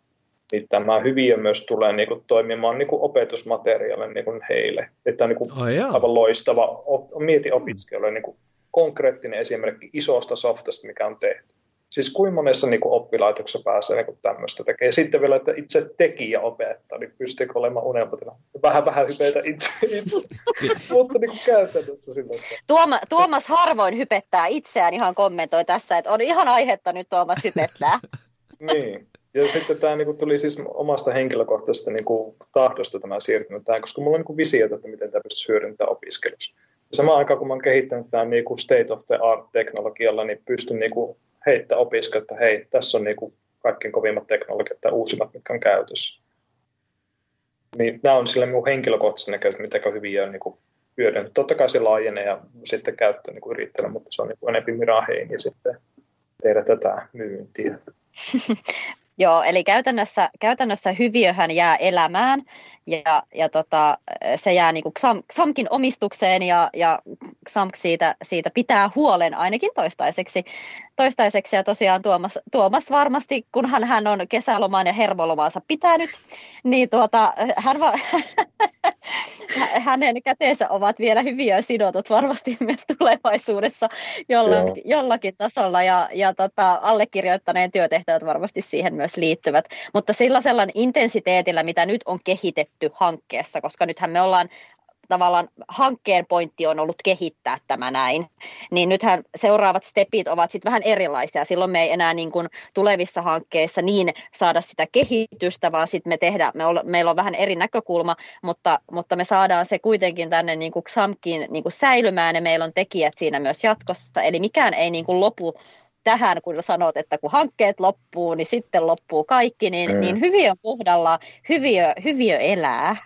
niin tämä hyviö myös tulee niin kuin, toimimaan niin kuin opetusmateriaali niin kuin heille. Että on niin kuin, oh, aivan loistava, op, mieti opiskelijoille niin kuin, konkreettinen esimerkki isosta softasta, mikä on tehty. Siis kuinka monessa niin kuin oppilaitoksessa pääsee niin kuin tämmöistä tekemään. Sitten vielä, että itse tekijä opettaa, niin pystyykö olemaan unelmatila. Vähän vähän hypeitä itse, itse. mutta niin kuin käytännössä sillä. Tuoma, Tuomas harvoin hypettää itseään, ihan kommentoi tässä, että on ihan aihetta nyt Tuomas hypettää. niin, Ja sitten tämä niin kuin, tuli siis omasta henkilökohtaisesta niin kuin, tahdosta tämä siirtynyt tähän, koska mulla on niin kuin, visiota, että miten tämä pystyisi hyödyntämään opiskelussa. Ja samaan aikaan, kun mä oon kehittänyt tämän niin kuin state of the art teknologialla, niin pystyn niin kuin, heittämään opiskelijoille, että hei, tässä on niin kuin, kaikkein kovimmat teknologiat tai uusimmat, mitkä on käytössä. Niin nämä on sille minun henkilökohtaisesti näköistä, mitä hyviä on niin hyödynnyt. Totta kai se laajenee ja sitten käyttö niin yrittäjällä, mutta se on niin enempi mirahein ja sitten tehdä tätä myyntiä. Joo, eli käytännössä, käytännössä hyviöhän jää elämään ja, ja tota, se jää niin kuin Xam, Xamkin omistukseen ja, ja Xamk siitä, siitä pitää huolen ainakin toistaiseksi. toistaiseksi. Ja tosiaan Tuomas, Tuomas varmasti, kunhan hän on kesälomaan ja hermolomaansa pitänyt, niin tuota, hän va- hänen käteensä ovat vielä hyviä sidotut varmasti myös tulevaisuudessa jollakin, jollakin tasolla ja, ja tota, allekirjoittaneen työtehtävät varmasti siihen myös liittyvät. Mutta sillä sellainen intensiteetillä, mitä nyt on kehitetty hankkeessa, koska nythän me ollaan tavallaan hankkeen pointti on ollut kehittää tämä näin, niin nythän seuraavat stepit ovat sitten vähän erilaisia. Silloin me ei enää niin kuin tulevissa hankkeissa niin saada sitä kehitystä, vaan sitten me tehdään, me olla, meillä on vähän eri näkökulma, mutta, mutta me saadaan se kuitenkin tänne niin kuin XAMKin niin kuin säilymään ja meillä on tekijät siinä myös jatkossa. Eli mikään ei niin kuin lopu tähän, kun sanot, että kun hankkeet loppuu, niin sitten loppuu kaikki, niin, mm. niin hyviö kohdalla, hyviö, hyviö elää.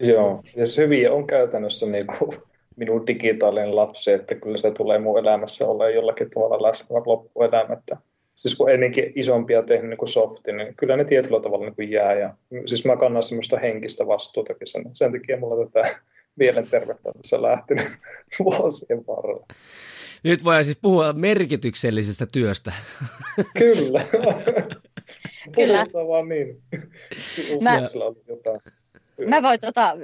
Joo, ja se hyviä on käytännössä niin kuin minun digitaalinen lapsi, että kyllä se tulee mun elämässä olla jollakin tavalla läsnä loppuelämättä. Siis kun ennenkin isompia tehnyt niin kuin softi, niin kyllä ne tietyllä tavalla niin kuin jää. Ja, siis mä kannan semmoista henkistä vastuutakin sen, sen takia mulla tätä mielenterveyttä tässä lähtenyt vuosien varrella. Nyt voidaan siis puhua merkityksellisestä työstä. Kyllä. Kyllä. vaan niin. Mä... jotain. Mä, voin, tota,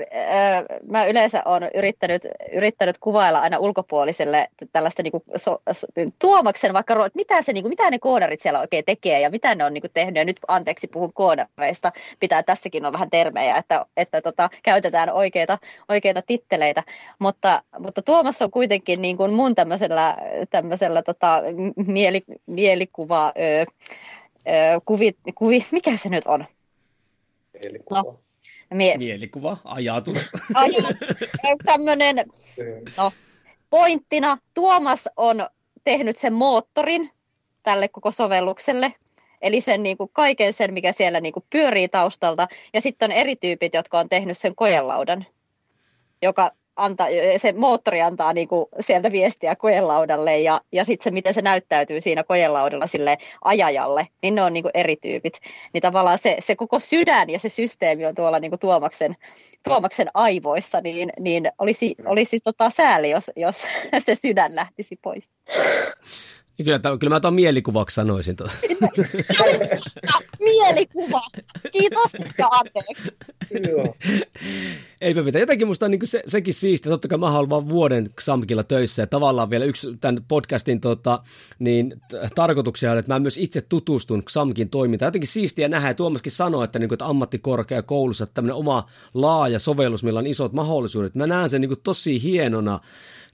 mä yleensä olen yrittänyt, yrittänyt kuvailla aina ulkopuoliselle tällaista niinku so, so, Tuomaksen vaikka, että mitä, se, niinku, mitä ne koodarit siellä oikein tekee ja mitä ne on niinku tehnyt. Ja nyt anteeksi puhun koodareista, pitää tässäkin olla vähän termejä, että, että tota, käytetään oikeita, oikeita titteleitä. Mutta, mutta Tuomas on kuitenkin niinku mun tämmöisellä, tämmöisellä tota, mieli, mielikuva, ö, ö, kuvi, kuvi, mikä se nyt on? Mielikuva. No, Mie- Mielikuva, ajatus. ajatus. Tämmöinen, no, pointtina Tuomas on tehnyt sen moottorin tälle koko sovellukselle, eli sen niin kuin kaiken sen, mikä siellä niin kuin pyörii taustalta, ja sitten on eri tyypit, jotka on tehnyt sen kojelaudan, joka antaa, se moottori antaa niin kuin sieltä viestiä kojelaudalle ja, ja sitten se, miten se näyttäytyy siinä kojelaudalla sille ajajalle, niin ne on niin kuin eri tyypit. Niin tavallaan se, se koko sydän ja se systeemi on tuolla niin kuin Tuomaksen, Tuomaksen aivoissa, niin, niin olisi, olisi tota sääli, jos, jos se sydän lähtisi pois. Kyllä, kyllä mä tuon mielikuvaksi sanoisin. Tuo. Mielikuva. Kiitos ja anteeksi. Eipä mitään. Jotenkin musta on niin se, sekin siistiä. Totta kai mä haluan vaan vuoden Xamkilla töissä ja tavallaan vielä yksi tämän podcastin tota, niin, tarkoituksia on, että mä myös itse tutustun Xamkin toimintaan. Jotenkin siistiä nähdä ja Tuomaskin sanoi, että, niin kuin, että ammattikorkeakoulussa tämmöinen oma laaja sovellus, millä on isot mahdollisuudet. Mä näen sen niin kuin, tosi hienona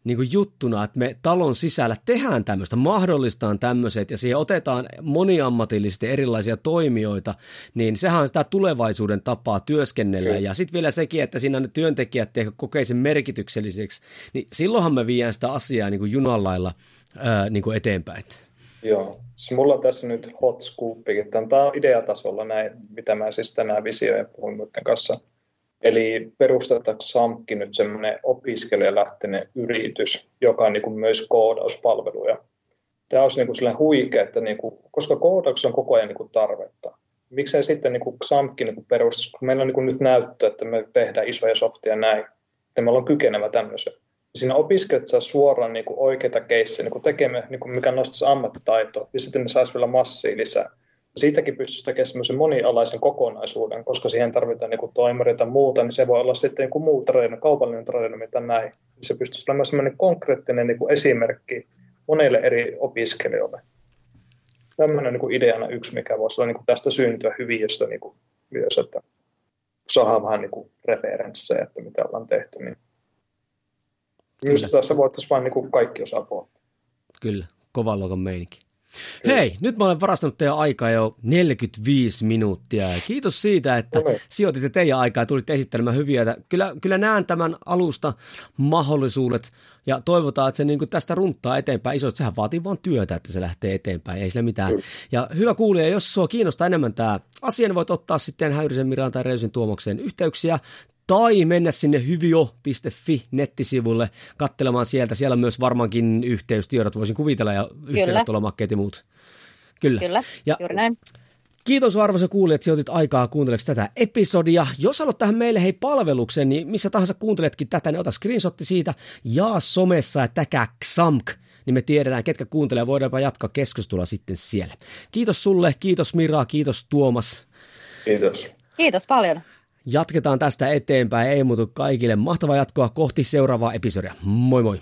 niin kuin juttuna, että me talon sisällä tehdään tämmöistä, mahdollistaan tämmöiset ja siihen otetaan moniammatillisesti erilaisia toimijoita, niin sehän on sitä tulevaisuuden tapaa työskennellä. Okay. Ja sitten vielä sekin, että siinä ne työntekijät kokee sen merkitykselliseksi, niin silloinhan me viedään sitä asiaa niin kuin junalailla ää, niin kuin eteenpäin. Joo, siis mulla on tässä nyt hot scoopikin. Tämä on ideatasolla näin, mitä mä siis tänään visioja puhun muiden kanssa – Eli perustetaanko SAMKki nyt semmoinen opiskelijalähtöinen yritys, joka on niin kuin myös koodauspalveluja. Tämä olisi niin kuin huikea, että niin kuin, koska koodaus on koko ajan niin kuin tarvetta. Miksei sitten niin kuin SAMKki niin perustaisi, kun meillä on niin kuin nyt näyttö, että me tehdään isoja softia näin, että meillä on kykenevä tämmöisen. Siinä opiskelijat saa suoraan niin kuin oikeita keissejä niin tekemään, niin mikä nostaisi ammattitaitoa, ja sitten ne saisi vielä massia lisää siitäkin pystyisi tekemään semmoisen monialaisen kokonaisuuden, koska siihen tarvitaan niin toimareita tai muuta, niin se voi olla sitten niin muu treeni, kaupallinen treeni, mitä näin. Se pystyisi olemaan semmoinen konkreettinen niin esimerkki monille eri opiskelijoille. Tämmöinen niin ideana yksi, mikä voisi olla niin tästä syntyä hyviöstä niin kuin myös, että saadaan vähän niin referenssejä, että mitä ollaan tehty. Niin Kyllä. Just tässä voitaisiin vain niin kaikki osapuolet. Kyllä, kovan luokan meininki. Hei, nyt mä olen varastanut teidän aikaa jo 45 minuuttia. Kiitos siitä, että Ole. sijoititte teidän aikaa ja tulitte esittelemään hyviä. Kyllä, kyllä näen tämän alusta mahdollisuudet ja toivotaan, että se niin tästä runttaa eteenpäin iso. Sehän vaatii vain työtä, että se lähtee eteenpäin. Ei sillä mitään. Kyllä. Ja hyvä kuulija, jos sua kiinnostaa enemmän tämä asia, niin voit ottaa sitten Häyrisen Miraan tai Reusin Tuomokseen yhteyksiä tai mennä sinne hyvio.fi nettisivulle katselemaan sieltä. Siellä on myös varmaankin yhteystiedot, voisin kuvitella, ja yhteydenottolomakkeet ja muut. Kyllä. Kyllä, Ja juuri näin. Kiitos arvoisa kuulija, että sijoitit aikaa kuunteleeksi tätä episodia. Jos haluat tähän meille hei palveluksen, niin missä tahansa kuunteletkin tätä, niin ota screenshotti siitä, jaa somessa ja täkää XAMK, niin me tiedetään, ketkä kuuntelee, voidaanpa jatkaa keskustelua sitten siellä. Kiitos sulle, kiitos Mira, kiitos Tuomas. Kiitos. Kiitos paljon. Jatketaan tästä eteenpäin, ei muutu kaikille. Mahtavaa jatkoa kohti seuraavaa episodia. Moi moi!